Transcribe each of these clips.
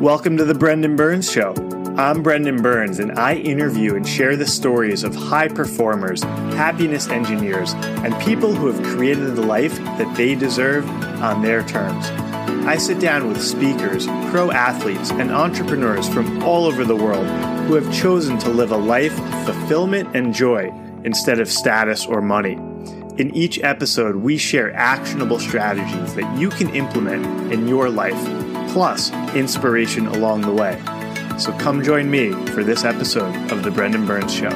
Welcome to the Brendan Burns Show. I'm Brendan Burns, and I interview and share the stories of high performers, happiness engineers, and people who have created the life that they deserve on their terms. I sit down with speakers, pro athletes, and entrepreneurs from all over the world who have chosen to live a life of fulfillment and joy instead of status or money. In each episode, we share actionable strategies that you can implement in your life, plus inspiration along the way. So come join me for this episode of The Brendan Burns Show.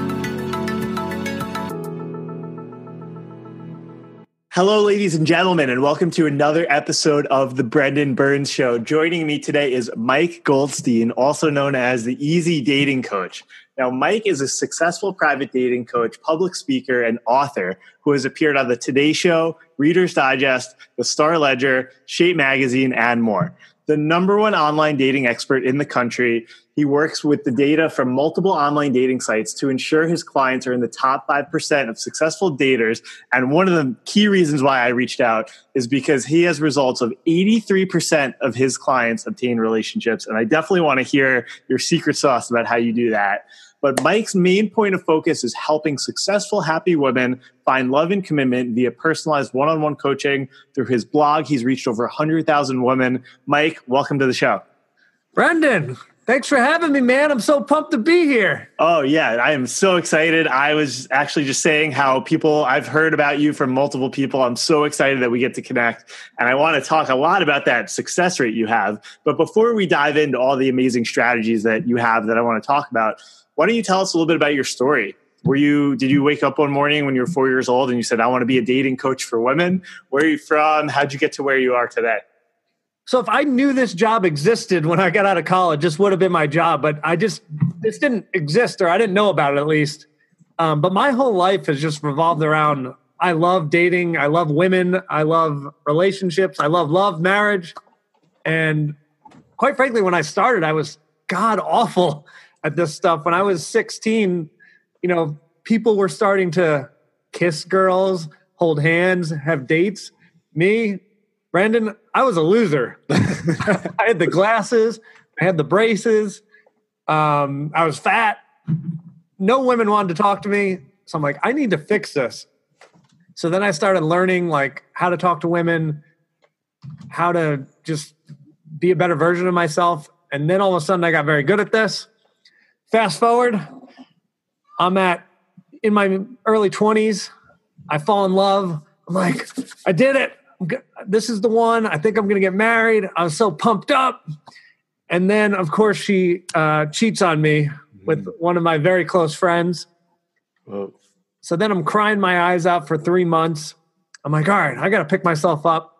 Hello, ladies and gentlemen, and welcome to another episode of The Brendan Burns Show. Joining me today is Mike Goldstein, also known as the Easy Dating Coach. Now, Mike is a successful private dating coach, public speaker, and author who has appeared on The Today Show, Reader's Digest, The Star Ledger, Shape Magazine, and more the number one online dating expert in the country. He works with the data from multiple online dating sites to ensure his clients are in the top 5% of successful daters. And one of the key reasons why I reached out is because he has results of 83% of his clients obtain relationships. And I definitely want to hear your secret sauce about how you do that. But Mike's main point of focus is helping successful, happy women find love and commitment via personalized one on one coaching. Through his blog, he's reached over 100,000 women. Mike, welcome to the show. Brendan, thanks for having me, man. I'm so pumped to be here. Oh, yeah, I am so excited. I was actually just saying how people, I've heard about you from multiple people. I'm so excited that we get to connect. And I want to talk a lot about that success rate you have. But before we dive into all the amazing strategies that you have that I want to talk about, why don't you tell us a little bit about your story? Were you did you wake up one morning when you were four years old and you said, I want to be a dating coach for women? Where are you from? How'd you get to where you are today? So if I knew this job existed when I got out of college, this would have been my job. But I just this didn't exist, or I didn't know about it at least. Um, but my whole life has just revolved around. I love dating. I love women. I love relationships. I love love, marriage, and quite frankly, when I started, I was god awful at this stuff. When I was 16, you know, people were starting to kiss girls, hold hands, have dates. Me, Brendan, I was a loser. I had the glasses, I had the braces, um, I was fat. No women wanted to talk to me. So I'm like, I need to fix this. So then I started learning like how to talk to women, how to just be a better version of myself. And then all of a sudden I got very good at this. Fast forward, I'm at in my early 20s. I fall in love. I'm like, I did it. This is the one. I think I'm going to get married. I was so pumped up. And then, of course, she uh, cheats on me with mm. one of my very close friends. Whoa. So then I'm crying my eyes out for three months. I'm like, all right, I got to pick myself up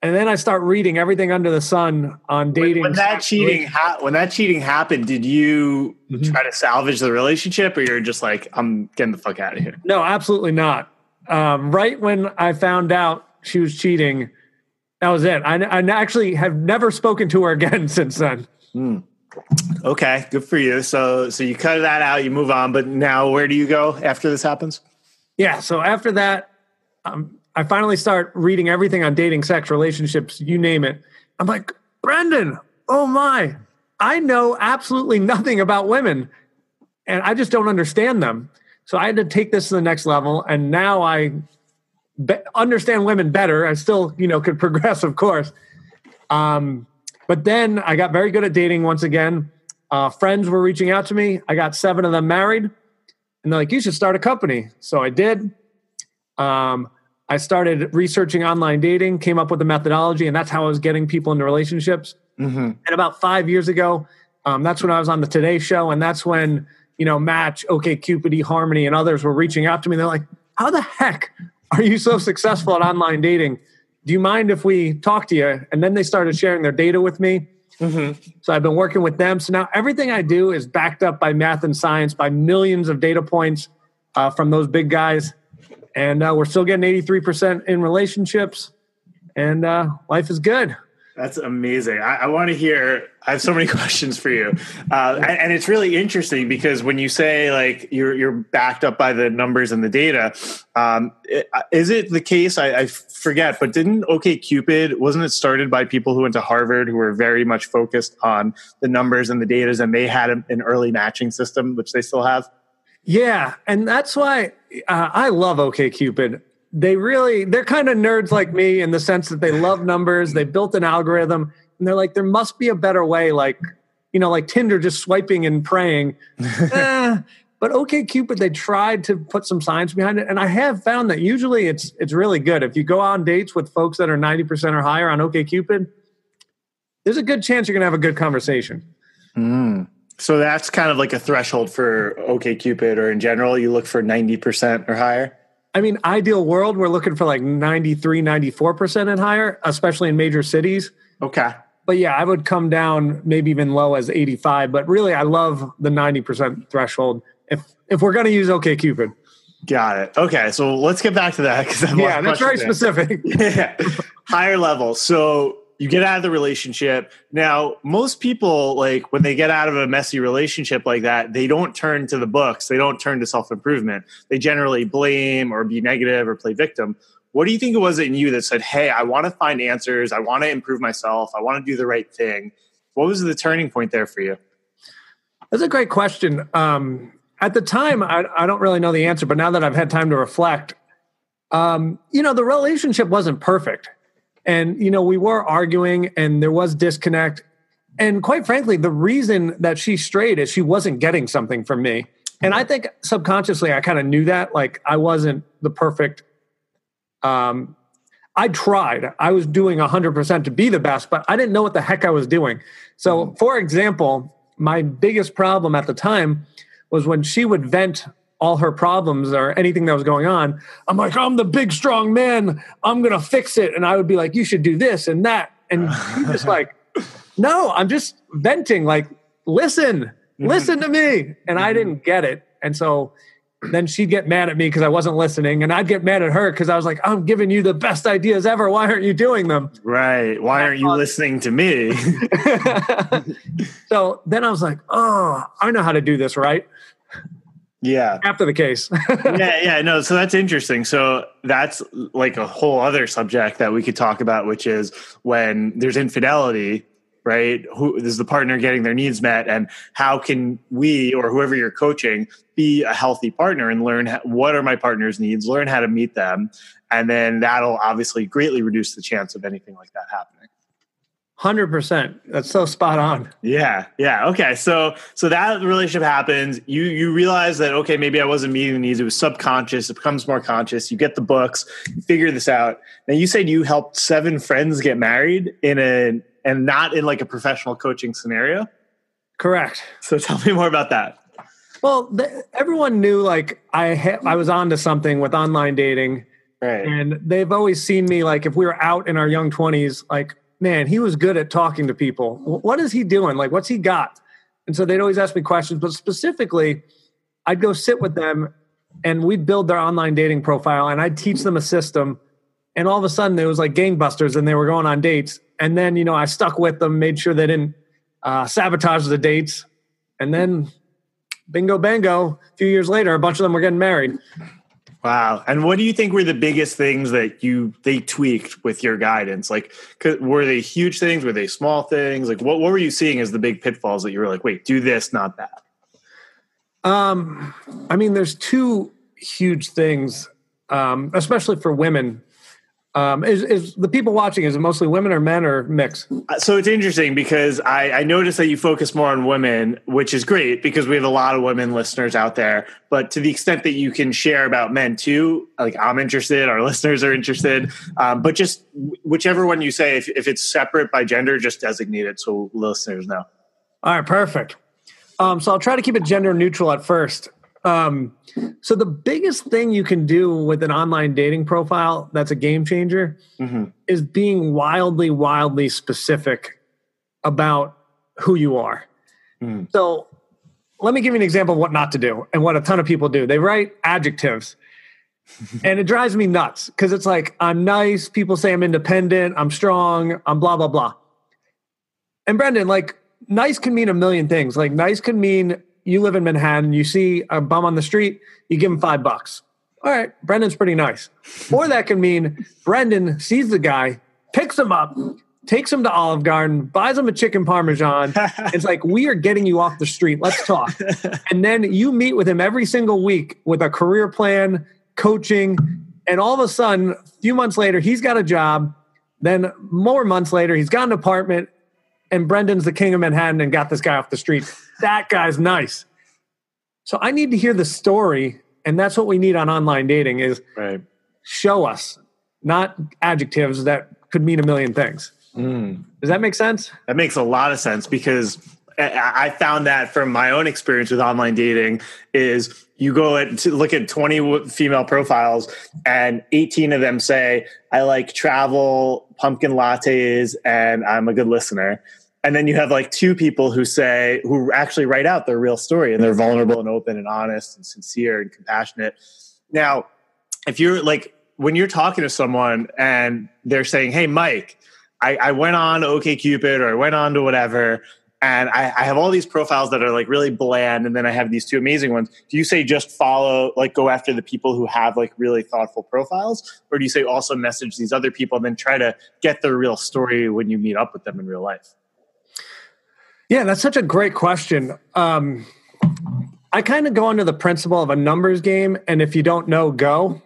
and then I start reading everything under the sun on dating. When, when that cheating ha- when that cheating happened, did you mm-hmm. try to salvage the relationship, or you're just like, I'm getting the fuck out of here? No, absolutely not. Um, right when I found out she was cheating, that was it. I, I actually have never spoken to her again since then. Mm. Okay, good for you. So, so you cut that out, you move on. But now, where do you go after this happens? Yeah. So after that, um, I finally start reading everything on dating, sex, relationships, you name it. I'm like, Brendan, oh my, I know absolutely nothing about women and I just don't understand them. So I had to take this to the next level. And now I be- understand women better. I still, you know, could progress, of course. Um, but then I got very good at dating once again. Uh, friends were reaching out to me. I got seven of them married. And they're like, you should start a company. So I did. Um, I started researching online dating, came up with a methodology, and that's how I was getting people into relationships. Mm-hmm. And about five years ago, um, that's when I was on the Today Show, and that's when you know Match, OK Cupid, eHarmony, and others were reaching out to me. They're like, "How the heck are you so successful at online dating? Do you mind if we talk to you?" And then they started sharing their data with me. Mm-hmm. So I've been working with them. So now everything I do is backed up by math and science, by millions of data points uh, from those big guys and uh, we're still getting 83% in relationships and uh, life is good That's amazing. I, I want to hear. I have so many questions for you, uh, and, and, it's really interesting because when you say like you're you're backed up by the numbers and the data, um, it, is it the case? I, I forget, but didn't OkCupid wasn't it started by people who went to Harvard who were very much focused on the numbers and the data, and they had an early matching system, which they still have. Yeah, and that's why uh, I love OKCupid. They really they're kind of nerds like me in the sense that they love numbers. They built an algorithm and they're like there must be a better way like you know like tinder just swiping and praying. Eh, but OkCupid they tried to put some science behind it and i have found that usually it's it's really good. If you go on dates with folks that are 90% or higher on OkCupid there's a good chance you're going to have a good conversation. Mm. So that's kind of like a threshold for OkCupid or in general you look for 90% or higher I mean, ideal world, we're looking for like 93, 94% and higher, especially in major cities. Okay. But yeah, I would come down maybe even low as 85. But really, I love the 90% threshold if if we're going to use OKCupid. Got it. Okay, so let's get back to that because yeah, that's very specific. yeah, higher level. So you get out of the relationship. Now, most people, like when they get out of a messy relationship like that, they don't turn to the books, they don't turn to self improvement. They generally blame or be negative or play victim. What do you think it was in you that said, Hey, I want to find answers, I want to improve myself, I want to do the right thing? What was the turning point there for you? That's a great question. Um, at the time, I, I don't really know the answer, but now that I've had time to reflect, um, you know, the relationship wasn't perfect and, you know, we were arguing and there was disconnect. And quite frankly, the reason that she strayed is she wasn't getting something from me. And I think subconsciously I kind of knew that. Like I wasn't the perfect um I tried. I was doing 100% to be the best, but I didn't know what the heck I was doing. So, mm-hmm. for example, my biggest problem at the time was when she would vent all her problems or anything that was going on. I'm like, I'm the big strong man. I'm gonna fix it. And I would be like, you should do this and that. And just like, no, I'm just venting. Like, listen, mm-hmm. listen to me. And I didn't get it. And so then she'd get mad at me because I wasn't listening, and I'd get mad at her because I was like, "I'm giving you the best ideas ever. Why aren't you doing them?" Right? Why aren't you listening to me? so then I was like, "Oh, I know how to do this, right?" Yeah. After the case. Yeah yeah no so that's interesting. So that's like a whole other subject that we could talk about which is when there's infidelity right? Who is the partner getting their needs met? And how can we or whoever you're coaching be a healthy partner and learn how, what are my partner's needs learn how to meet them? And then that'll obviously greatly reduce the chance of anything like that happening Hundred percent. That's so spot on. Yeah, yeah. Okay, so so that relationship happens. You you realize that okay, maybe I wasn't meeting the needs. It was subconscious. It becomes more conscious. You get the books. You figure this out. Now you said you helped seven friends get married in a and not in like a professional coaching scenario. Correct. So tell me more about that. Well, the, everyone knew like I ha- I was onto something with online dating, right? And they've always seen me like if we were out in our young twenties, like man, he was good at talking to people. What is he doing? Like, what's he got? And so they'd always ask me questions, but specifically, I'd go sit with them and we'd build their online dating profile and I'd teach them a system. And all of a sudden, it was like gangbusters and they were going on dates. And then, you know, I stuck with them, made sure they didn't uh, sabotage the dates. And then, bingo, bango, a few years later, a bunch of them were getting married. Wow. And what do you think were the biggest things that you they tweaked with your guidance? Like were they huge things? Were they small things? Like what, what were you seeing as the big pitfalls that you were like, wait, do this, not that? Um I mean there's two huge things um especially for women um, is, is the people watching is it mostly women or men or mix? Uh, so it's interesting because I, I noticed that you focus more on women, which is great because we have a lot of women listeners out there. But to the extent that you can share about men too, like I'm interested, our listeners are interested. Um, but just whichever one you say, if, if it's separate by gender, just designate it so listeners know. All right, perfect. Um, so I'll try to keep it gender neutral at first. Um, so the biggest thing you can do with an online dating profile that's a game changer mm-hmm. is being wildly, wildly specific about who you are. Mm. So let me give you an example of what not to do and what a ton of people do. They write adjectives. and it drives me nuts because it's like I'm nice. People say I'm independent. I'm strong. I'm blah blah blah. And Brendan, like nice can mean a million things. Like nice can mean you live in Manhattan, you see a bum on the street, you give him five bucks. All right, Brendan's pretty nice. Or that can mean Brendan sees the guy, picks him up, takes him to Olive Garden, buys him a chicken parmesan. it's like, we are getting you off the street. Let's talk. and then you meet with him every single week with a career plan, coaching, and all of a sudden, a few months later, he's got a job. Then more months later, he's got an apartment, and Brendan's the king of Manhattan and got this guy off the street. That guy's nice. So I need to hear the story, and that's what we need on online dating is Right. show us, not adjectives that could mean a million things. Mm. Does that make sense? That makes a lot of sense because I found that from my own experience with online dating is you go at, to look at 20 female profiles and 18 of them say I like travel, pumpkin lattes and I'm a good listener. And then you have like two people who say who actually write out their real story and they're vulnerable and open and honest and sincere and compassionate. Now, if you're like when you're talking to someone and they're saying, "Hey, Mike, I, I went on OKCupid or I went on to whatever, and I, I have all these profiles that are like really bland, and then I have these two amazing ones." Do you say just follow, like, go after the people who have like really thoughtful profiles, or do you say also message these other people and then try to get their real story when you meet up with them in real life? Yeah, that's such a great question. Um, I kind of go into the principle of a numbers game, and if you don't know, go.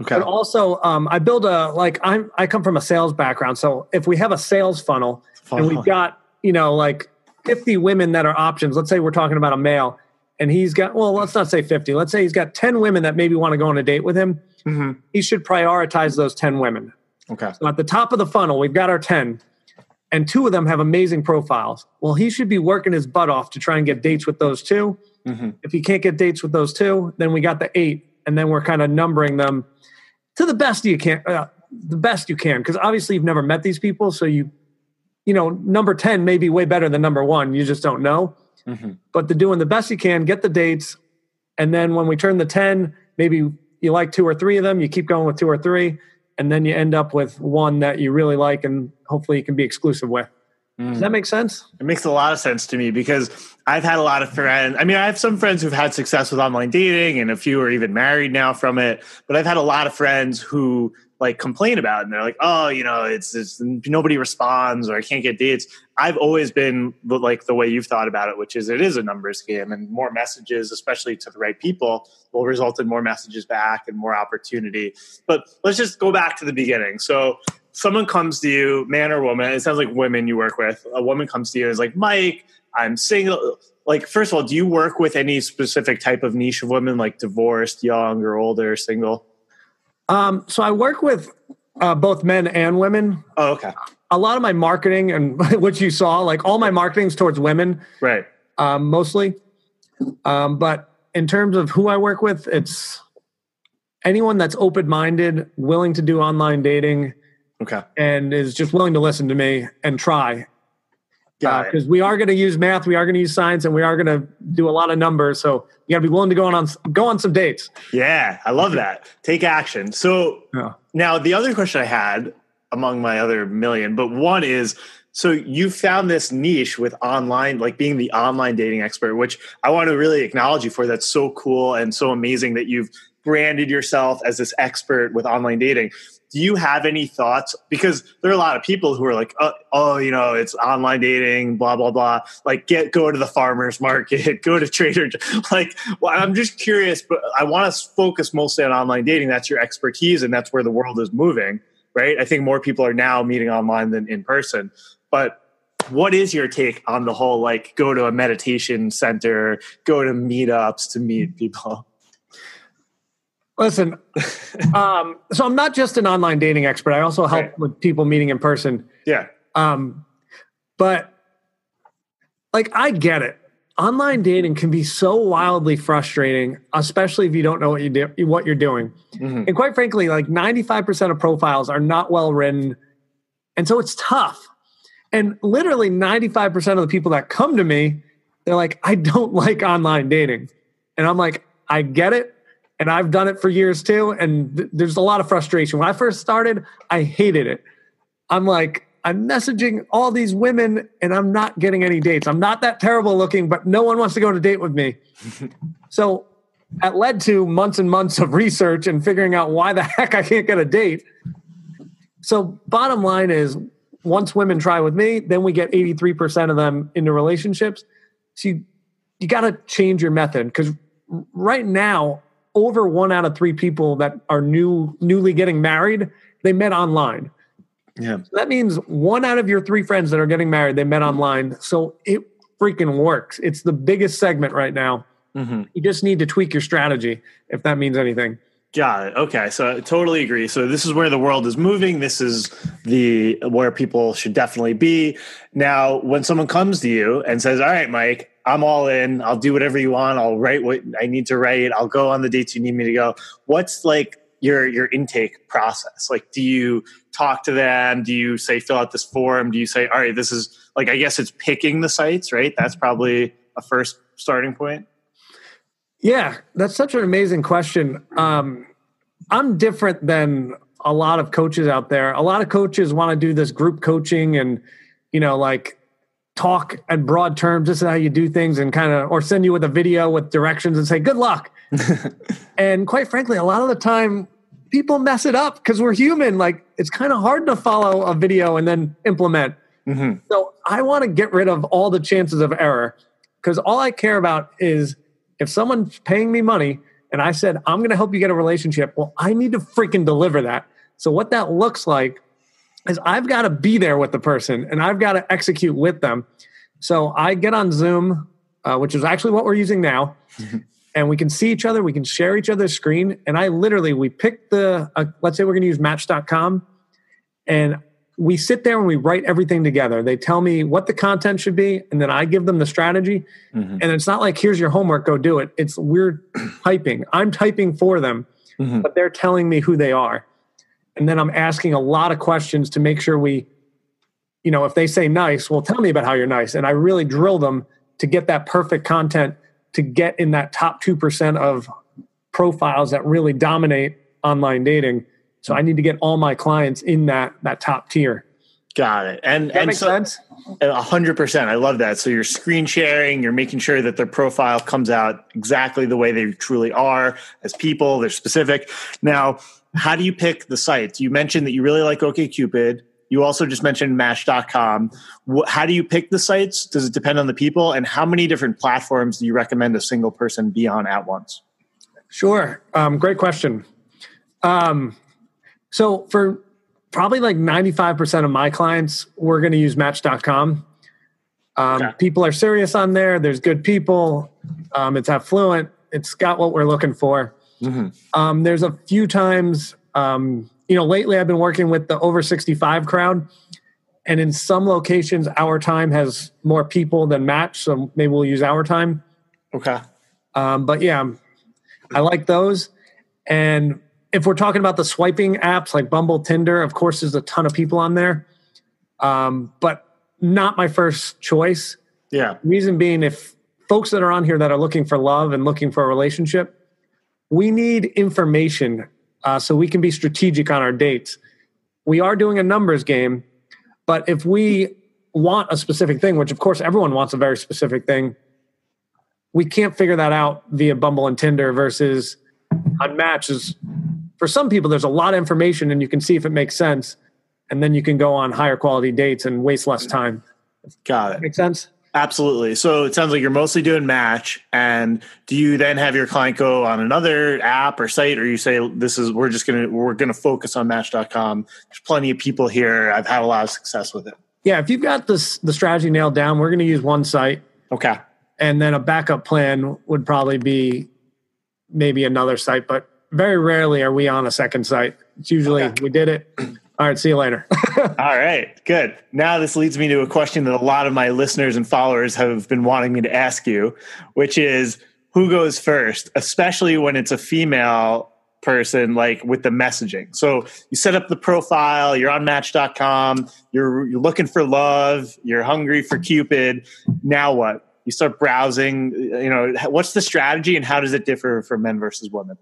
Okay. But also, um, I build a like I'm I come from a sales background, so if we have a sales funnel and we've got you know like 50 women that are options, let's say we're talking about a male, and he's got well, let's not say 50, let's say he's got 10 women that maybe want to go on a date with him. Mhm. He should prioritize those 10 women. Okay. So at the top of the funnel, we've got our 10, and two of them have amazing profiles. Well, he should be working his butt off to try and get dates with those 2 Mhm. If he can't get dates with those two, then we got the eight, and then we're kind of numbering them to the best you can, uh, the best you can, because obviously you've never met these people, so you, you know, number 10 may be way better than number one. You just don't know. Mhm. But the doing the best you can, get the dates, and then when we turn the 10, maybe you like two or three of them, you keep going with two or three, and then you end up with one that you really like and hopefully you can be exclusive with. Does that mm. make sense? It makes a lot of sense to me because I've had a lot of friends. I mean, I have some friends who've had success with online dating, and a few are even married now from it. But I've had a lot of friends who like complain about and they're like, "Oh, you know, it's, it's nobody responds, or I can't get dates." I've always been like the way you've thought about it, which is it is a numbers game, and more messages, especially to the right people, will result in more messages back and more opportunity. But let's just go back to the beginning. So someone comes to you, man or woman, it sounds like women you work with. A woman comes to you and is like, Mike, I'm single. Like, first of all, do you work with any specific type of niche of women, like divorced, young, or older, single? Um, so I work with uh, both men and women. Oh, okay. A lot of my marketing and what you saw, like all my marketing is towards women Right. um, mostly. Um, but in terms of who I work with, it's anyone that's open minded, willing to do online dating, Okay. and is just willing to listen to me and try. Uh, because we are going to use math, we are going to use science, and we are going to do a lot of numbers. So you got to be willing to go on, on go on some dates. Yeah, I love that. Take action. So Yeah. now the other question I had among my other million, but one is so you found this niche with online, like being the online dating expert, which I want to really acknowledge you for. That's so cool and so amazing that you've branded yourself as this expert with online dating. Do you have any thoughts? Because there are a lot of people who are like, oh, oh, you know, it's online dating, blah blah blah. Like, get go to the farmers market, go to Trader. Like, well, I'm just curious, but I want to focus mostly on online dating. That's your expertise, and that's where the world is moving, right? I think more people are now meeting online than in person. But what is your take on the whole like go to a meditation center, go to meetups to meet people? Listen, um, so I'm not just an online dating expert. I also help Right. with people meeting in person. Yeah. Um, but like, I get it. Online dating can be so wildly frustrating, especially if you don't know what you do, what you're doing. Mhm. And quite frankly, like 95% of profiles are not well written, and so it's tough. And literally 95% of the people that come to me, they're like, "I don't like online dating," and I'm like, "I get it." And I've done it for years too. And th- there's a lot of frustration. When I first started, I hated it. I'm like, I'm messaging all these women and I'm not getting any dates. I'm not that terrible looking, but no one wants to go on a date with me. so that led to months and months of research and figuring out why the heck I can't get a date. So, bottom line is once women try with me, then we get 83% of them into relationships. So, you, you got to change your method because right now, over one out of three people that are new newly getting married, they met online. Yeah. So that means one out of your three friends that are getting married, they met online. So it freaking works. It's the biggest segment right now. Mm-hmm. You just need to tweak your strategy if that means anything. Got it. Okay, so I totally agree. So this is where the world is moving. This is the where people should definitely be. Now, when someone comes to you and says, "All right, Mike, I'm all in. I'll do whatever you want. I'll write what I need to write. I'll go on the dates you need me to go." What's like your your intake process? Like, do you talk to them? Do you say fill out this form? Do you say, "All right, this is like I guess it's picking the sites, right?" That's probably a first starting point. Yeah, that's such an amazing question. Um, I'm different than a lot of coaches out there. A lot of coaches want to do this group coaching and, you know, like talk at broad terms. This is how you do things and kind of, or send you with a video with directions and say, good luck. and quite frankly, a lot of the time people mess it up because we're human. Like it's kind of hard to follow a video and then implement. Mm-hmm. So I want to get rid of all the chances of error because all I care about is if someone's paying me money and I said, I'm going to help you get a relationship, well, I need to freaking deliver that. So, what that looks like is I've got to be there with the person and I've got to execute with them. So, I get on Zoom, uh, which is actually what we're using now. and we can see each other, we can share each other's screen. And I literally, we pick the, uh, let's say we're going to use match.com. And we sit there and we write everything together. They tell me what the content should be, and then I give them the strategy. Mm-hmm. And it's not like, here's your homework, go do it. It's we're typing. I'm typing for them, mm-hmm. but they're telling me who they are. And then I'm asking a lot of questions to make sure we, you know, if they say nice, well, tell me about how you're nice. And I really drill them to get that perfect content to get in that top 2% of profiles that really dominate online dating so I need to get all my clients in that that top tier. Got it. And that and makes so, sense. A hundred percent. I love that. So you're screen sharing. You're making sure that their profile comes out exactly the way they truly are as people. They're specific. Now, how do you pick the sites? You mentioned that you really like OKCupid. You also just mentioned Match.com. How do you pick the sites? Does it depend on the people? And how many different platforms do you recommend a single person be on at once? Sure. Um, great question. Um, so for probably like 95% of my clients, we're going to use match.com. Um, okay. People are serious on there. There's good people. Um, it's affluent. It's got what we're looking for. Mm-hmm. Um, there's a few times, um, you know, lately I've been working with the over 65 crowd. And in some locations, OurTime has more people than match. So maybe we'll use OurTime. Okay. Um, but yeah, I like those. And if we're talking about the swiping apps like Bumble, Tinder, of course, there's a ton of people on there, um, but not my first choice. Yeah. Reason being, if folks that are on here that are looking for love and looking for a relationship, we need information uh, so we can be strategic on our dates. We are doing a numbers game, but if we want a specific thing, which of course everyone wants a very specific thing, we can't figure that out via Bumble and Tinder versus on Match is for some people, there's a lot of information and you can see if it makes sense. And then you can go on higher quality dates and waste less time. Got it. Make sense? Absolutely. So it sounds like you're mostly doing match. And do you then have your client go on another app or site, or you say, this is, we're just going to, we're going to focus on match.com. There's plenty of people here. I've had a lot of success with it. Yeah. If you've got this, the strategy nailed down, we're going to use one site. Okay. And then a backup plan would probably be maybe another site, but very rarely are we on a second site. It's usually okay. we did it. All right, see you later. All right, good. Now this leads me to a question that a lot of my listeners and followers have been wanting me to ask you, which is who goes first, especially when it's a female person like with the messaging. So you set up the profile, you're on match.com, you're you're looking for love, you're hungry for Cupid. Now what? You start browsing, you know, what's the strategy and how does it differ for men versus women?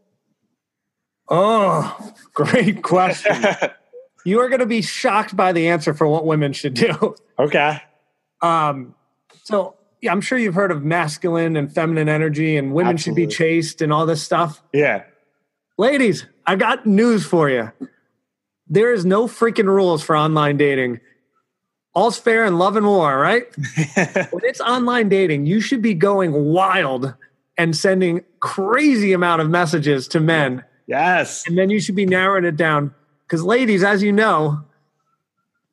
Oh, great question. You are going to be shocked by the answer for what women should do. Okay. Um, so yeah, I'm sure you've heard of masculine and feminine energy, and women Absolutely. should be chaste and all this stuff. Yeah. Ladies, I got news for you. There is no freaking rules for online dating. All's fair in love and war, right? when it's online dating, you should be going wild and sending crazy amount of messages to men, yes. and then you should be narrowing it down. Because, ladies, as you know,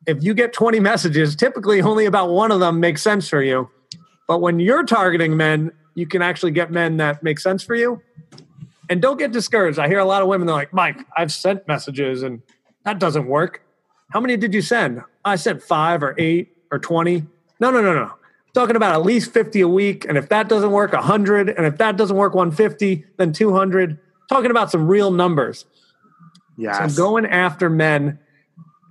if you get 20 messages, typically only about one of them makes sense for you. But when you're targeting men, you can actually get men that make sense for you. And don't get discouraged. I hear a lot of women, they're like, Mike, I've sent messages and that doesn't work. How many did you send? I sent five or eight or 20. No, no, no, no. talking about at least 50 a week. And if that doesn't work, 100. And if that doesn't work, 150, then 200. Talking about some real numbers. Yes. So going after men.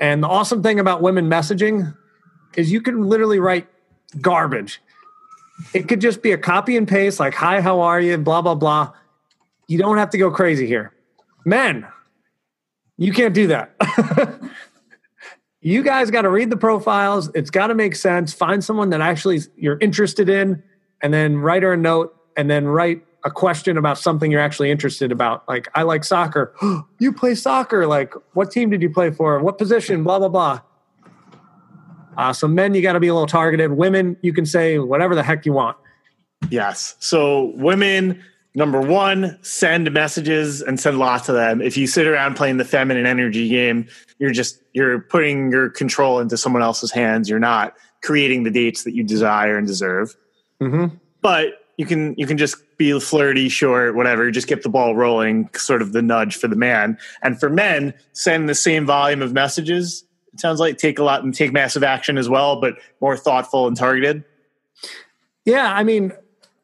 And the awesome thing about women messaging is you can literally write garbage. It could just be a copy and paste, like, hi, how are you? Blah, blah, blah. You don't have to go crazy here. Men, you can't do that. you guys got to read the profiles. It's got to make sense. Find someone that actually you're interested in, and then write her a note, and then write a question about something you're actually interested about. Like, I like soccer. you play soccer. Like, what team did you play for? What position? Blah blah blah. Uh, so men, you got to be a little targeted. Women, you can say whatever the heck you want. Yes. So women, number one, send messages and send lots of them. If you sit around playing the feminine energy game, you're just you're putting your control into someone else's hands. You're not creating the dates that you desire and deserve. Mm-hmm. But you can you can just be flirty, short, whatever. Just get the ball rolling. Sort of the nudge for the man. And for men, send the same volume of messages. It sounds like take a lot and take massive action as well, but more thoughtful and targeted. Yeah, I mean,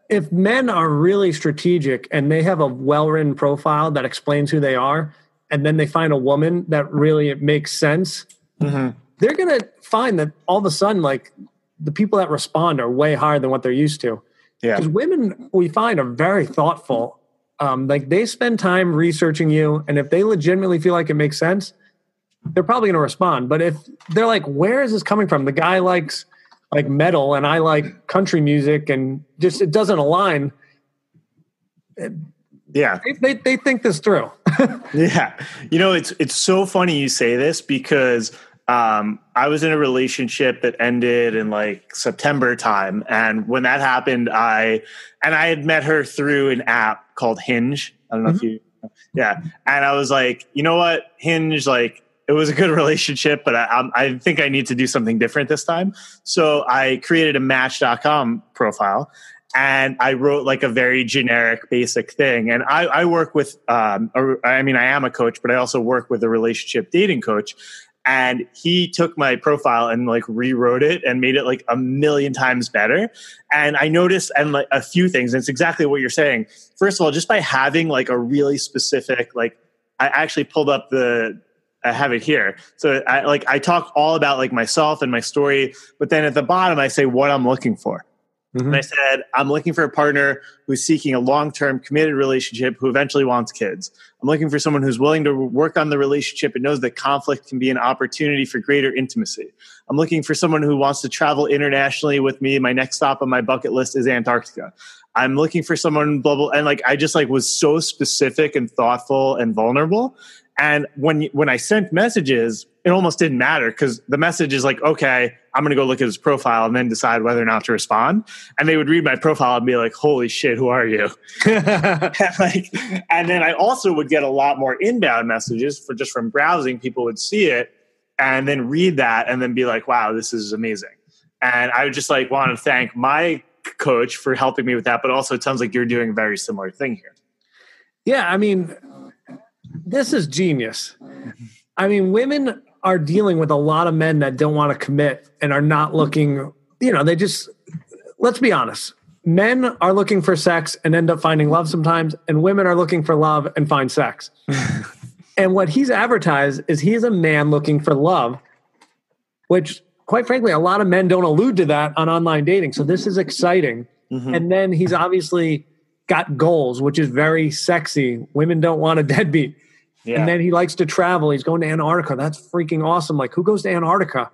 if men are really strategic and they have a well written profile that explains who they are, and then they find a woman that really makes sense, Mm-hmm. they're going to find that all of a sudden, like the people that respond are way higher than what they're used to. Yeah. Because women, we find, are very thoughtful. Um, like they spend time researching you, and if they legitimately feel like it makes sense, they're probably going to respond. But if they're like, "Where is this coming from?" The guy likes like metal, and I like country music, and just it doesn't align. Yeah. They they, they think this through. Yeah. You know, it's it's so funny you say this because um, I was in a relationship that ended in like September time, and when that happened, I and I had met her through an app called Hinge. I don't know if you, yeah. And I was like, you know what, Hinge, like it was a good relationship, but I, I think I need to do something different this time. So I created a Match.com profile, and I wrote like a very generic, basic thing. And I, I work with, um, a, I mean, I am a coach, but I also work with a relationship dating coach. And he took my profile and like rewrote it and made it like a million times better. And I noticed and like a few things. And it's exactly what you're saying. First of all, just by having like a really specific, like I actually pulled up the I have it here. So I like I talk all about like myself and my story, but then at the bottom I say what I'm looking for. Mm-hmm. And I said, I'm looking for a partner who's seeking a long term committed relationship who eventually wants kids. I'm looking for someone who's willing to work on the relationship and knows that conflict can be an opportunity for greater intimacy. I'm looking for someone who wants to travel internationally with me. My next stop on my bucket list is Antarctica. I'm looking for someone blah blah and like I just like was so specific and thoughtful and vulnerable. And when when I sent messages, it almost didn't matter because the message is like, okay, I'm going to go look at his profile and then decide whether or not to respond. And they would read my profile and be like, holy shit, who are you? and, like, and then I also would get a lot more inbound messages for just from browsing. People would see it and then read that and then be like, wow, this is amazing. And I would just like want to thank my coach for helping me with that. But also, it sounds like you're doing a very similar thing here. Yeah, I mean, this is genius. I mean, women are dealing with a lot of men that don't want to commit and are not looking, you know, they just, let's be honest. Men are looking for sex and end up finding love sometimes, and women are looking for love and find sex. and what he's advertised is he's a man looking for love, which, quite frankly, a lot of men don't allude to that on online dating. So this is exciting. Mhm. And then he's obviously got goals, which is very sexy. Women don't want a deadbeat. Yeah. And then he likes to travel. He's going to Antarctica. That's freaking awesome. Like, who goes to Antarctica?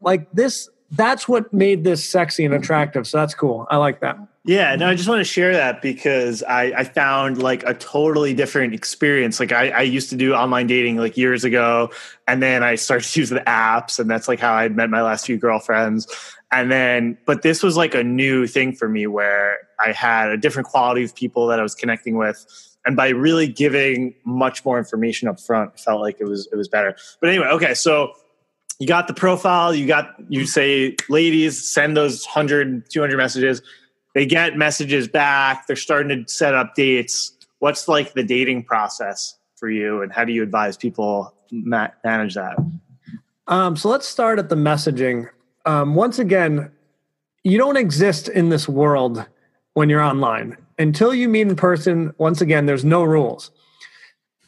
Like this, that's what made this sexy and attractive. So that's cool. I like that. Yeah, no, I just want to share that because I, I found like a totally different experience. Like I, I used to do online dating like years ago, and then I started to use the apps, and that's like how I met my last few girlfriends. And then, but this was like a new thing for me where I had a different quality of people that I was connecting with. And by really giving much more information up front, felt like it was it was better. But anyway, okay, so you got the profile, you got you say ladies send those 100 200 messages they get messages back they're starting to set up dates what's like the dating process for you and how do you advise people ma- manage that Um, so let's start at the messaging. Um, once again, you don't exist in this world when you're online. Until you meet in person, once again, there's no rules.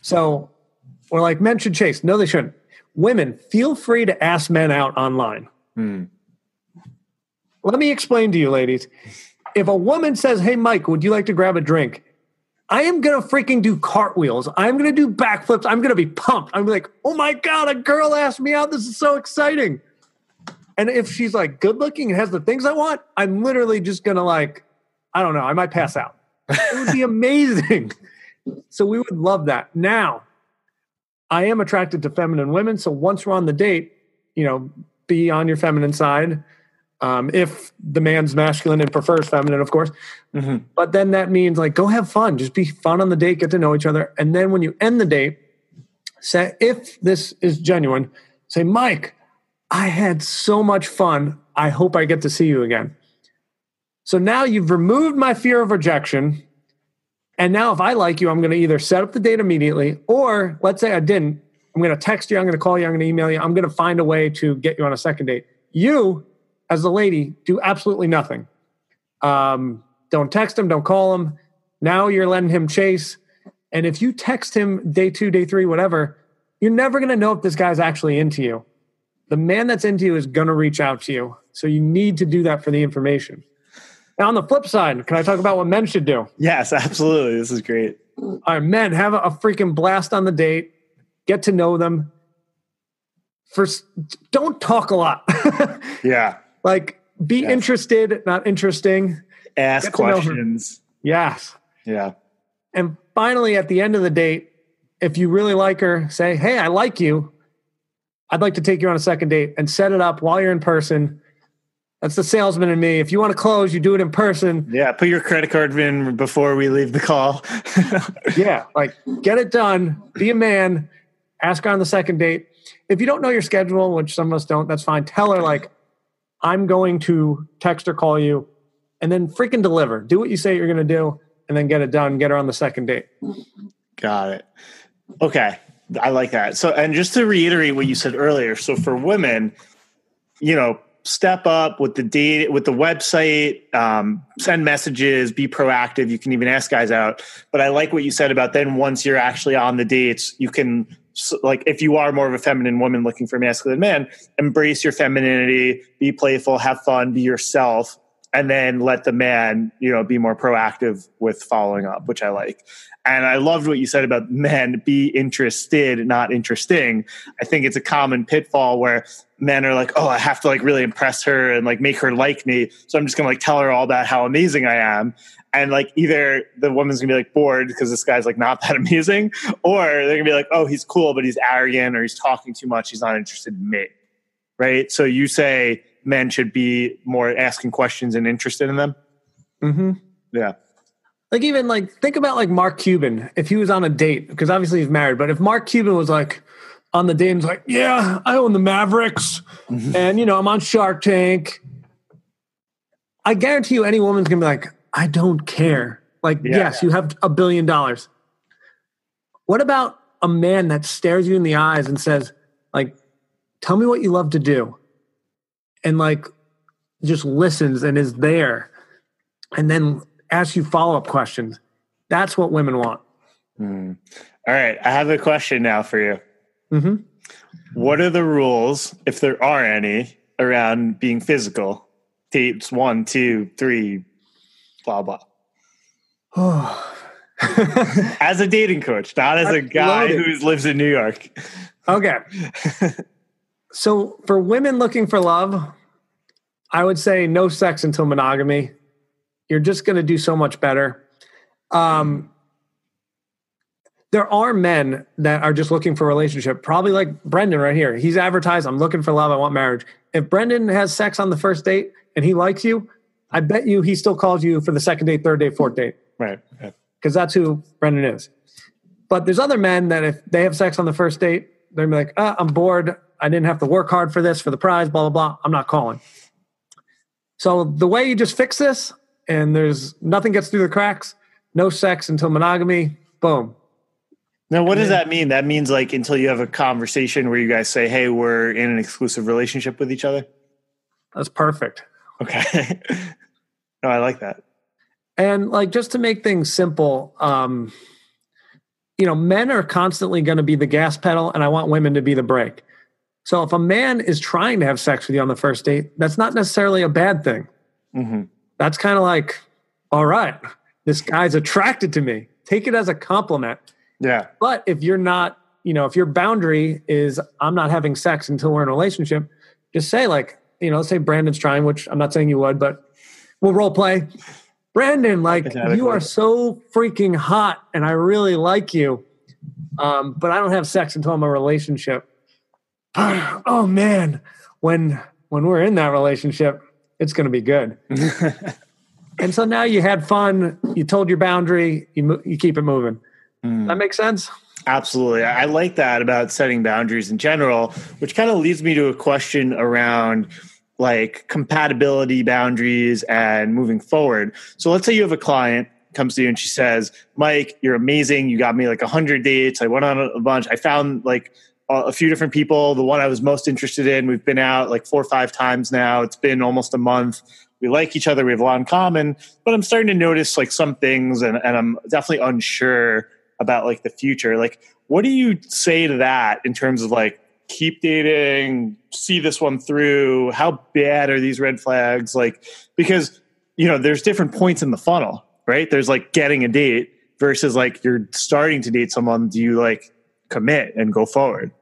So we're like, men should chase. No, they shouldn't. Women, feel free to ask men out online. Hmm. Let me explain to you, ladies. If a woman says, Hey, Mike, would you like to grab a drink? I am going to freaking do cartwheels. I'm going to do backflips. I'm going to be pumped. I'm like, Oh my God, a girl asked me out. This is so exciting. And if she's like good looking and has the things I want, I'm literally just to like, I don't know, I might pass out. It would be amazing. so we would love that. Now, I am attracted to feminine women. So once we're on the date, you know, be on your feminine side. Um, if the man's masculine and prefers feminine, of course. Mhm. But then that means like go have fun, just be fun on the date, get to know each other. And then when you end the date, say, if this is genuine, say, Mike, I had so much fun. I hope I get to see you again. So now you've removed my fear of rejection. And now if I like you, I'm going to either set up the date immediately, or let's say I didn't, I'm going to text you, I'm going to call you, I'm going to email you, I'm going to find a way to get you on a second date. You, as the lady, do absolutely nothing. Um, don't text him, don't call him. Now you're letting him chase. And if you text him day two, day three, whatever, you're never going to know if this guy's actually into you. The man that's into you is going to reach out to you. So you need to do that for the information. Now, on the flip side, can I talk about what men should do? yes absolutely this is great All right, men, have a, a freaking blast on the date. Get to know them. First, don't talk a lot. yeah like, be Yes. interested, not interesting. ask Get to know her. questions Yes. yeah And finally, at the end of the date, if you really like her, say, Hey, I like you. I'd like to take you on a second date and set it up while you're in person. That's the salesman in me. If you want to close, you do it in person. yeah put your credit card in before we leave the call Yeah, like get it done. Be a man. Ask her on the second date. If you don't know your schedule, which some of us don't, that's fine. Tell her like, I'm going to text or call you, and then freaking deliver. Do what you say you're going to do, and then get it done. Get her on the second date. Got it. Okay. I like that. So, and just to reiterate what you said earlier, so for women, you know, step up with the date, with the website, um, send messages, be proactive. You can even ask guys out. But I like what you said about then once you're actually on the dates, you can, like, if you are more of a feminine woman looking for a masculine man, embrace your femininity, be playful, have fun, be yourself. And then let the man, you know, be more proactive with following up, which I like. And I loved what you said about men be interested, not interesting. I think it's a common pitfall where men are like, oh, I have to like really impress her and like make her like me. So I'm just gonna like tell her all about how amazing I am. And like either the woman's gonna be like bored because this guy's like not that amazing, or they're gonna be like, oh, he's cool, but he's arrogant or he's talking too much. He's not interested in me. Right. So you say men should be more asking questions and interested in them. Mm-hmm. Yeah. Like even like think about like Mark Cuban if he was on a date because obviously he's married, but if Mark Cuban was like on the date and was like, yeah, I own the Mavericks, and you know I'm on Shark Tank. I guarantee you, any woman's gonna be like, I don't care. Like, Yeah. yes, you have a billion dollars. What about a man that stares you in the eyes and says, like, tell me what you love to do, and like just listens and is there, and then asks you follow up questions. That's what women want. Hmm. All right. I have a question now for you. hmm What are the rules, if there are any, around being physical? Dates one, two, three, blah blah. as a dating coach, not as a guy who lives in New York. Okay. so for women looking for love, I would say no sex until monogamy. You're just going to do so much better. Um, there are men that are just looking for a relationship, probably like Brendan right here. He's advertised, I'm looking for love, I want marriage. If Brendan has sex on the first date and he likes you, I bet you he still calls you for the second date, third date, fourth date. Right. Because that's who Brendan is. But there's other men that if they have sex on the first date, they're like, oh, I'm bored. I didn't have to work hard for this, for the prize, blah, blah, blah. I'm not calling. So the way you just fix this, and there's nothing gets through the cracks, no sex until monogamy, boom, now, what does that mean? That means like until you have a conversation where you guys say, "Hey, we're in an exclusive relationship with each other." That's perfect. Okay. no, I like that. And like just to make things simple, um, you know, men are constantly going to be the gas pedal, and I want women to be the brake. So if a man is trying to have sex with you on the first date, that's not necessarily a bad thing. Mm-hmm. That's kind of like, all right, this guy's attracted to me. Take it as a compliment yeah. But if you're not, you know, if your boundary is I'm not having sex until we're in a relationship, just say like, you know, let's say Brendan's trying, which I'm not saying you would, but we'll role play. Brendan, like you are so freaking hot and I really like you. Um, but I don't have sex until I'm a relationship. oh man, when when we're in that relationship, it's going to be good. and so now you had fun, you told your boundary, you you keep it moving. Mm. That makes sense. Absolutely. I like that about setting boundaries in general, which kind of leads me to a question around like compatibility boundaries and moving forward. So let's say you have a client comes to you and she says, "Mike, you're amazing. You got me like 100 dates. I went on a bunch. I found like a few different people. The one I was most interested in, we've been out like four or five times now. It's been almost a month. We like each other. We have a lot in common, but I'm starting to notice like some things and, and I'm definitely unsure about like the future. Like, what do you say to that in terms of like keep dating, see this one through? How bad are these red flags? Like, because you know, there's different points in the funnel, right? There's like getting a date versus like you're starting to date someone. Do you like commit and go forward?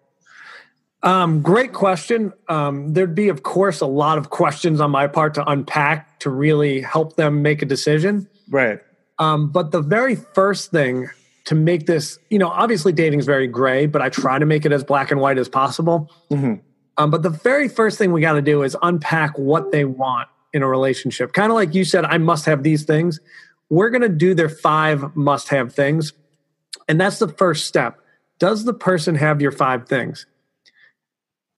Um, great question. Um, there'd be, of course, a lot of questions on my part to unpack to really help them make a decision. Right. Um, but the very first thing to make this, you know, obviously dating is very gray, but I try to make it as black and white as possible. Mm-hmm. Um, but the very first thing we got to do is unpack what they want in a relationship. Kind of like you said, I must have these things. We're going to do their five must have things. And that's the first step. Does the person have your five things?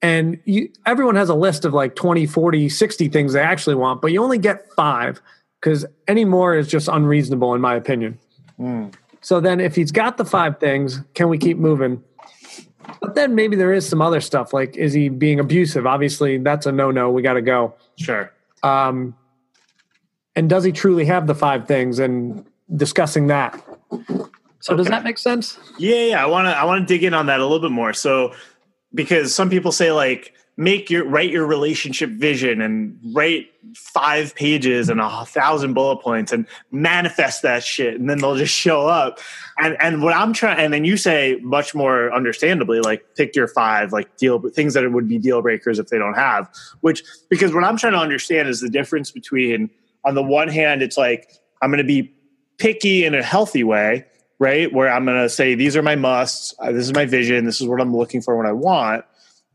And you, everyone has a list of like 20, 40, 60 things they actually want, but you only get five because any more is just unreasonable, in my opinion. Mm. So then, if he's got the five things, can we keep moving? But then maybe there is some other stuff like is he being abusive? Obviously, that's a no no. We got to go. Sure. Um, and does he truly have the five things? And discussing that. So okay. does that make sense? Yeah, yeah. I want to I want to dig in on that a little bit more. So because some people say like make your write your relationship vision and write five pages and a thousand bullet points and manifest that shit and then they'll just show up. And and what i'm trying and then you say much more understandably like pick your five like deal things that would be deal breakers if they don't have which because what i'm trying to understand is the difference between on the one hand it's like i'm going to be picky in a healthy way right? Where i'm going to say these are my musts uh, this is my vision this is what i'm looking for what i want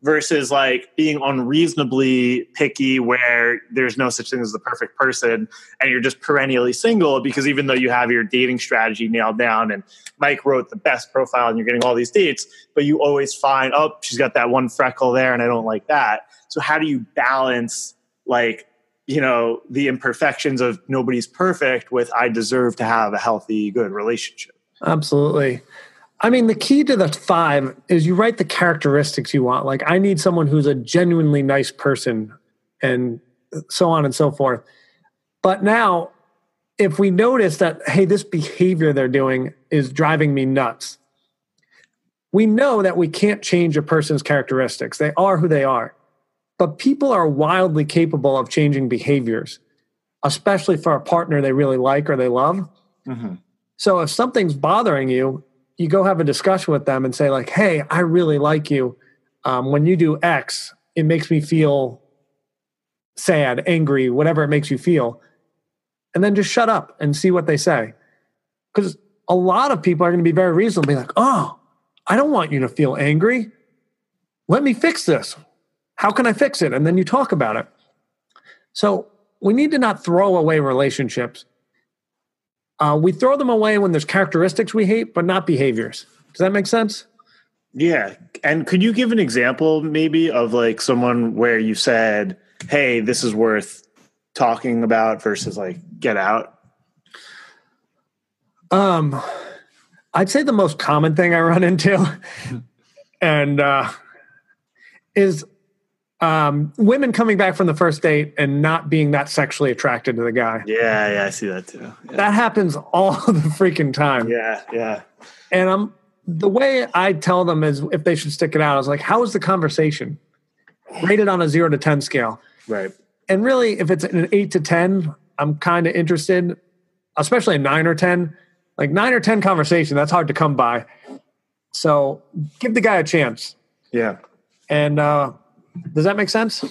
versus like being unreasonably picky where there's no such thing as the perfect person and you're just perennially single because even though you have your dating strategy nailed down and Mike wrote the best profile and you're getting all these dates but you always find oh she's got that one freckle there and I don't like that. So how do you balance like you know the imperfections of nobody's perfect with I deserve to have a healthy good relationship absolutely I mean, the key to the five is you write the characteristics you want. Like, I need someone who's a genuinely nice person, and so on and so forth. But now, if we notice that, hey, this behavior they're doing is driving me nuts, we know that we can't change a person's characteristics. They are who they are. But people are wildly capable of changing behaviors, especially for a partner they really like or they love. Mm-hmm. So if something's bothering you, you go have a discussion with them and say like, "Hey, I really like you. Um, when you do X, it makes me feel sad, angry, whatever it makes you feel." And then just shut up and see what they say, because a lot of people are going to be very reasonable, be like, "Oh, I don't want you to feel angry. Let me fix this. How can I fix it?" And then you talk about it. So we need to not throw away relationships. Uh, we throw them away when there's characteristics we hate, but not behaviors. Does that make sense? Yeah. And could you give an example maybe of like someone where you said, hey, this is worth talking about versus like get out? Um, I'd say the most common thing I run into and uh, is um, women coming back from the first date and not being that sexually attracted to the guy. Yeah, yeah, I see that too. Yeah. That happens all the freaking time. Yeah, yeah. And I'm the way I tell them is if they should stick it out. I was like, "How was the conversation?" Rated on a zero to ten scale. Right. And really, if it's an eight to ten, I'm kind of interested, especially a nine or ten. Like nine or ten conversation, that's hard to come by. So give the guy a chance. Yeah. And uh, does that make sense?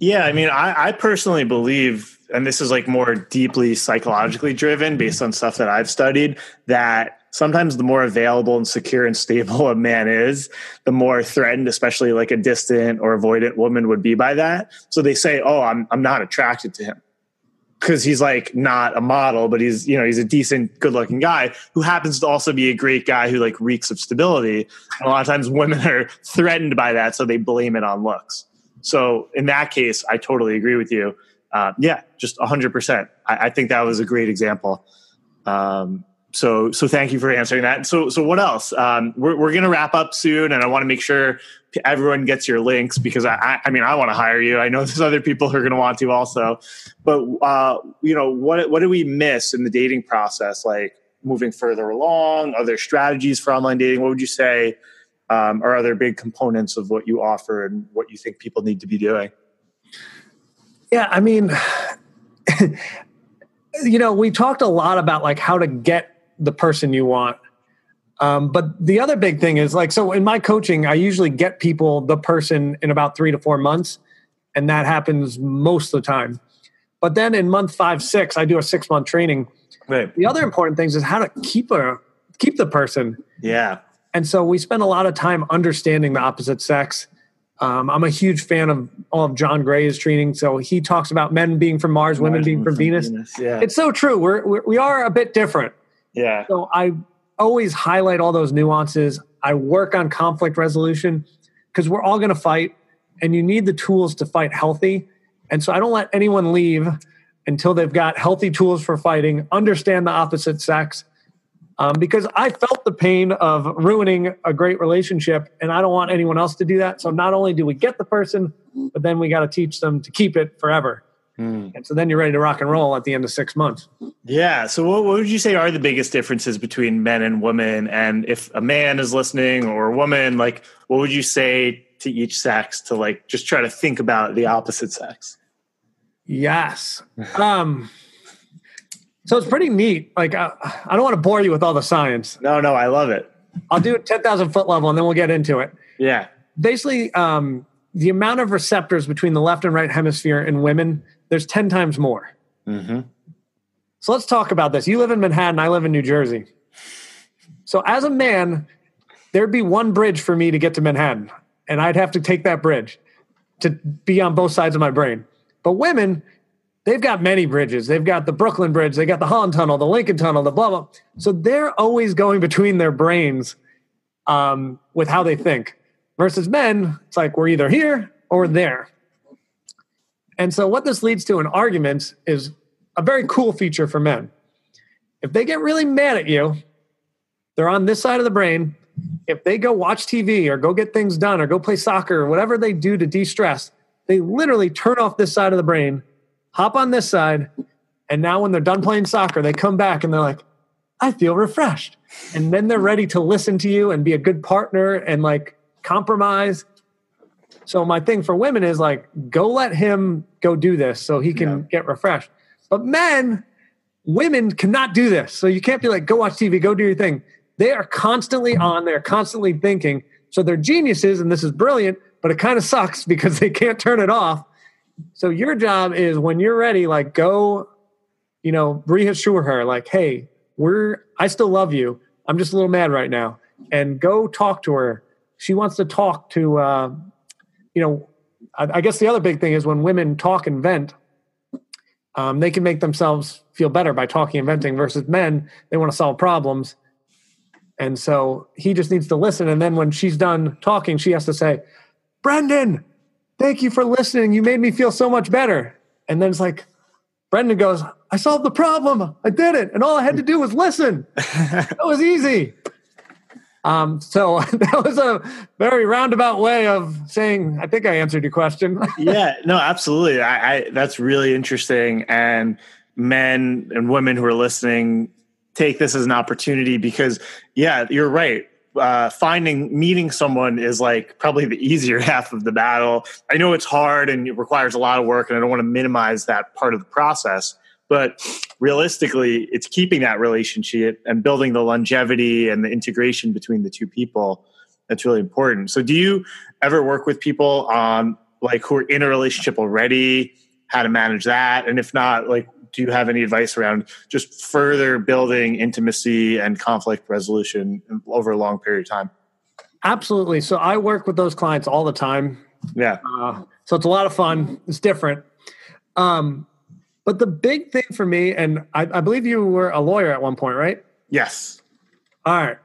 Yeah, I mean, I, I personally believe, and this is like more deeply psychologically driven based on stuff that I've studied, that sometimes the more available and secure and stable a man is, the more threatened, especially like a distant or avoidant woman would be by that. So they say, "Oh, I'm I'm not attracted to him." Because he's like not a model, but he's you know he's a decent, good-looking guy who happens to also be a great guy who like reeks of stability. And a lot of times, women are threatened by that, so they blame it on looks. So in that case, I totally agree with you. Uh, yeah, just 100%. I, I, think that was a great example. Um, so, so thank you for answering that. So, so what else? Um, we're we're going to wrap up soon, and I want to make sure everyone gets your links because I, I mean, I want to hire you. I know there's other people who are going to want to also, but uh, you know, what what do we miss in the dating process? Like moving further along, other strategies for online dating. What would you say? Um, are other big components of what you offer and what you think people need to be doing? Yeah, I mean, you know, we talked a lot about like how to get the person you want. Um, but the other big thing is like, so in my coaching, I usually get people the person in about three to four months, and that happens most of the time. But then in month five, six, I do a six month training. Right. The other important things is how to keep a keep the person. Yeah. And so we spend a lot of time understanding the opposite sex. Um, I'm a huge fan of all of John Gray's training. So he talks about men being from Mars, Mars women being from, from Venus. Venus. Yeah. It's so true. We're, we're, we are a bit different. Yeah. So I always highlight all those nuances. I work on conflict resolution because we're all going to fight and you need the tools to fight healthy. And so I don't let anyone leave until they've got healthy tools for fighting, understand the opposite sex, um, because I felt the pain of ruining a great relationship, and I don't want anyone else to do that. So not only do we get the person, but then we got to teach them to keep it forever. Mm. And so then you're ready to rock and roll at the end of six months. Yeah. So what, what would you say are the biggest differences between men and women? And if a man is listening or a woman, like what would you say to each sex to like just try to think about the opposite sex? Yes. Um, so it's pretty neat. Like, I, I don't want to bore you with all the science. No, no, I love it. I'll do it 10,000 foot level and then we'll get into it. Yeah. Basically, um, the amount of receptors between the left and right hemisphere in women, there's 10 times more. Mm-hmm. So let's talk about this. You live in Manhattan, I live in New Jersey. So as a man, there'd be one bridge for me to get to Manhattan, and I'd have to take that bridge to be on both sides of my brain. But women, they've got many bridges. They've got the Brooklyn Bridge, they got the Holland Tunnel, the Lincoln Tunnel, the blah blah. So they're always going between their brains um, with how they think. Versus men, it's like we're either here or there. And so what this leads to in arguments is a very cool feature for men. If they get really mad at you, they're on this side of the brain. If they go watch TV or go get things done or go play soccer or whatever they do to de-stress, they literally turn off this side of the brain hop on this side, and now when they're done playing soccer, they come back and they're like, I feel refreshed. And then they're ready to listen to you and be a good partner and like compromise. So my thing for women is like, go let him go do this so he can yeah. get refreshed. But men, women cannot do this. So you can't be like, go watch TV, go do your thing. They are constantly on, they're constantly thinking. So they're geniuses, and this is brilliant, but it kind of sucks because they can't turn it off. So your job is when you're ready, like go, you know, reassure her, like, hey, we're I still love you. I'm just a little mad right now. And go talk to her. She wants to talk to uh, you know, I, I guess the other big thing is when women talk and vent, um, they can make themselves feel better by talking and venting versus men, they want to solve problems. And so he just needs to listen. And then when she's done talking, she has to say, Brendan, thank you for listening. You made me feel so much better. And then it's like, Brendan goes, I solved the problem. I did it. And all I had to do was listen. that was easy. Um, so that was a very roundabout way of saying, I think I answered your question. yeah, no, absolutely. I, I, that's really interesting. And men and women who are listening, take this as an opportunity because, yeah, you're right. Uh, finding meeting someone is like probably the easier half of the battle. I know it's hard and it requires a lot of work, and I don't want to minimize that part of the process. But realistically, it's keeping that relationship and building the longevity and the integration between the two people that's really important. So, do you ever work with people on like who are in a relationship already, how to manage that? And if not, like, do you have any advice around just further building intimacy and conflict resolution over a long period of time? Absolutely. So, I work with those clients all the time. Yeah. Uh, so, it's a lot of fun, it's different. Um, but the big thing for me, and I, I believe you were a lawyer at one point, right? Yes. All right.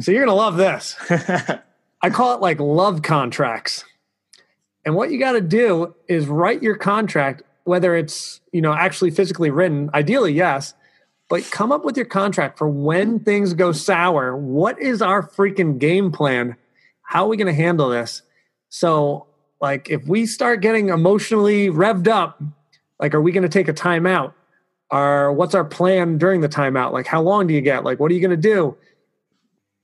So you're going to love this. I call it like love contracts. And what you got to do is write your contract, whether it's, you know, actually physically written, ideally, yes, but come up with your contract for when things go sour. What is our freaking game plan? How are we going to handle this? So, like, if we start getting emotionally revved up, like, are we going to take a timeout? Or what's our plan during the timeout? Like, how long do you get? Like, what are you going to do?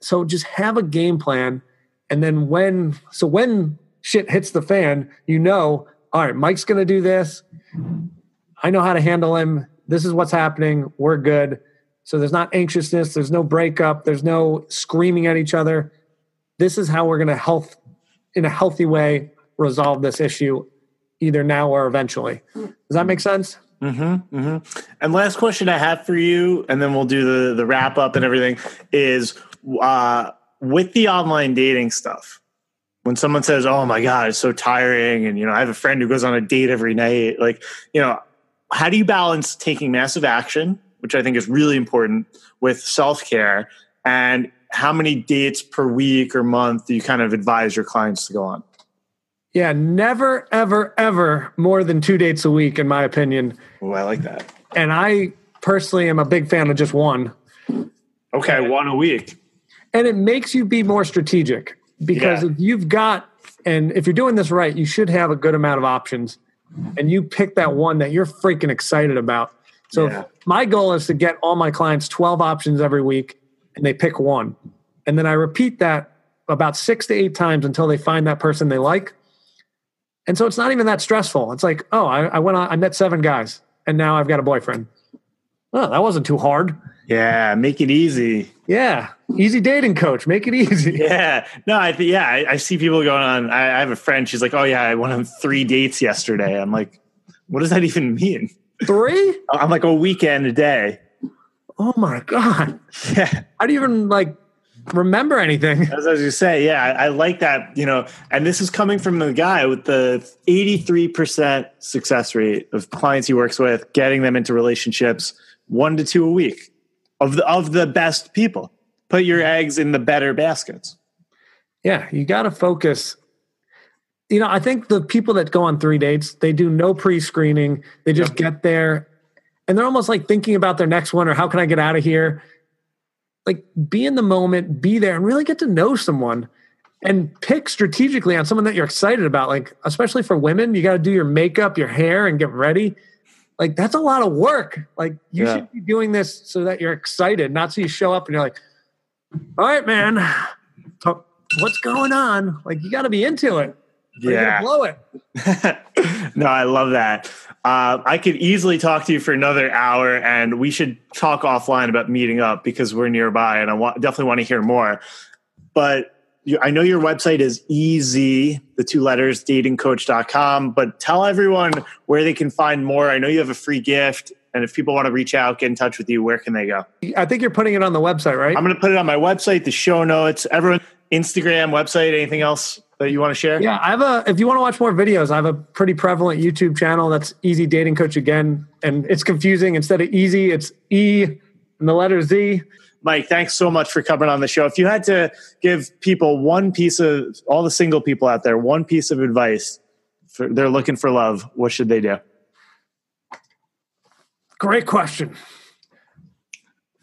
So just have a game plan. And then when, so when shit hits the fan, you know, all right, Mike's going to do this. I know how to handle him. This is what's happening. We're good. So there's not anxiousness. There's no breakup. There's no screaming at each other. This is how we're going to health in a healthy way resolve this issue either now or eventually. Does that make sense? Mm-hmm, mm-hmm. And last question I have for you, and then we'll do the the wrap up and everything. Is uh, with the online dating stuff. When someone says, "Oh my god, it's so tiring," and you know, I have a friend who goes on a date every night. Like, you know, how do you balance taking massive action, which I think is really important, with self care, and how many dates per week or month do you kind of advise your clients to go on? Yeah, never, ever, ever more than two dates a week, in my opinion. Oh, I like that. And I personally am a big fan of just one. Okay, one a week. And it makes you be more strategic because yeah. if you've got, and if you're doing this right, you should have a good amount of options. And you pick that one that you're freaking excited about. So yeah. my goal is to get all my clients 12 options every week and they pick one. And then I repeat that about six to eight times until they find that person they like and so it's not even that stressful. It's like, oh, I, I went on, I met seven guys and now I've got a boyfriend. Oh, that wasn't too hard. Yeah, make it easy. Yeah, easy dating coach. Make it easy. Yeah, no, I think yeah, I, I, see people going on. I, I, have a friend. She's like, oh yeah, I went on three dates yesterday. I'm like, what does that even mean? Three? I'm like a weekend a day. Oh my god. Yeah. How do you even like remember anything. As, as you say, yeah, I, I, like that. You know, and this is coming from the guy with the 83% success rate of clients he works with, getting them into relationships one to two a week of the of the best people. Put your eggs in the better baskets. Yeah, you got to focus. You know, I think the people that go on three dates, they do no pre-screening. They just yep. get there and they're almost like thinking about their next one or how can I get out of here? like be in the moment, be there, and really get to know someone and pick strategically on someone that you're excited about. Like, especially for women, you got to do your makeup, your hair, and get ready. Like, that's a lot of work. Like, you yeah. should be doing this so that you're excited, not so you show up and you're like, all right, man, what's going on? Like, you got to be into it. Yeah. blow it. no, I love that. Uh, I could easily talk to you for another hour, and we should talk offline about meeting up because we're nearby, and I want, definitely want to hear more. But I know your website is EZ, the two letters, datingcoach.com, but tell everyone where they can find more. I know you have a free gift, and if people want to reach out, get in touch with you, where can they go? I think you're putting it on the website, right? I'm going to put it on my website, the show notes, everyone, Instagram, website, anything else that you want to share? Yeah, I have a. If you want to watch more videos, I have a pretty prevalent YouTube channel that's Easy Dating Coach again, and it's confusing. Instead of easy, it's E and the letter Z. Mike, thanks so much for coming on the show. If you had to give people one piece of all the single people out there, one piece of advice for they're looking for love, what should they do? Great question.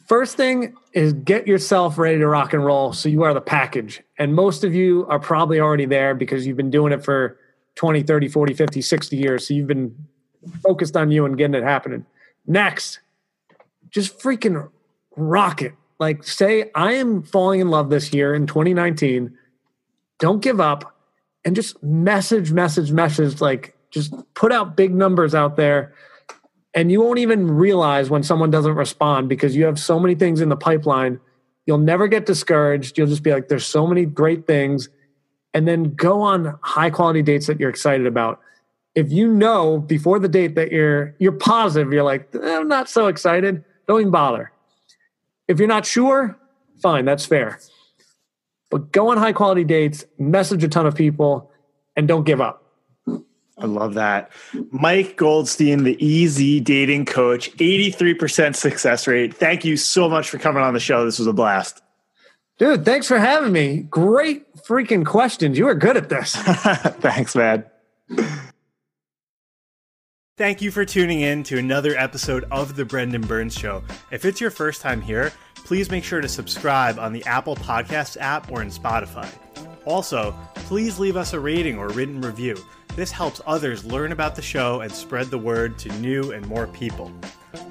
First thing is get yourself ready to rock and roll so you are the package. And most of you are probably already there because you've been doing it for 20, 30, 40, 50, 60 years. So you've been focused on you and getting it happening. Next, just freaking rock it. Like say, I am falling in love this year in 2019. Don't give up and just message, message, message. Like just put out big numbers out there. And you won't even realize when someone doesn't respond because you have so many things in the pipeline. You'll never get discouraged. You'll just be like there's so many great things. And then go on high quality dates that you're excited about. If you know before the date that you're you're positive you're like i'm not so excited. Don't even bother if you're not sure fine that's fair but go on high quality dates message a ton of people and don't give up I love that. Mike Goldstein, the easy dating coach, 83% success rate. Thank you so much for coming on the show. This was a blast. Dude, thanks for having me. Great freaking questions. You are good at this. thanks, man. Thank you for tuning in to another episode of The Brendan Burns Show. If it's your first time here, please make sure to subscribe on the Apple Podcasts app or in Spotify. Also, please leave us a rating or written review. This helps others learn about the show and spread the word to new and more people.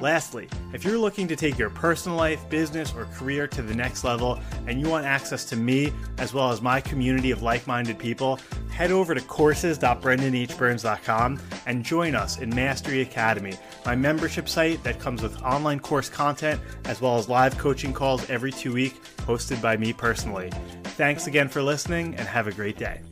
Lastly, if you're looking to take your personal life, business, or career to the next level and you want access to me as well as my community of like minded people, head over to courses.brendanhburns.com and join us in Mastery Academy, my membership site that comes with online course content as well as live coaching calls every two weeks hosted by me personally. Thanks again for listening and have a great day.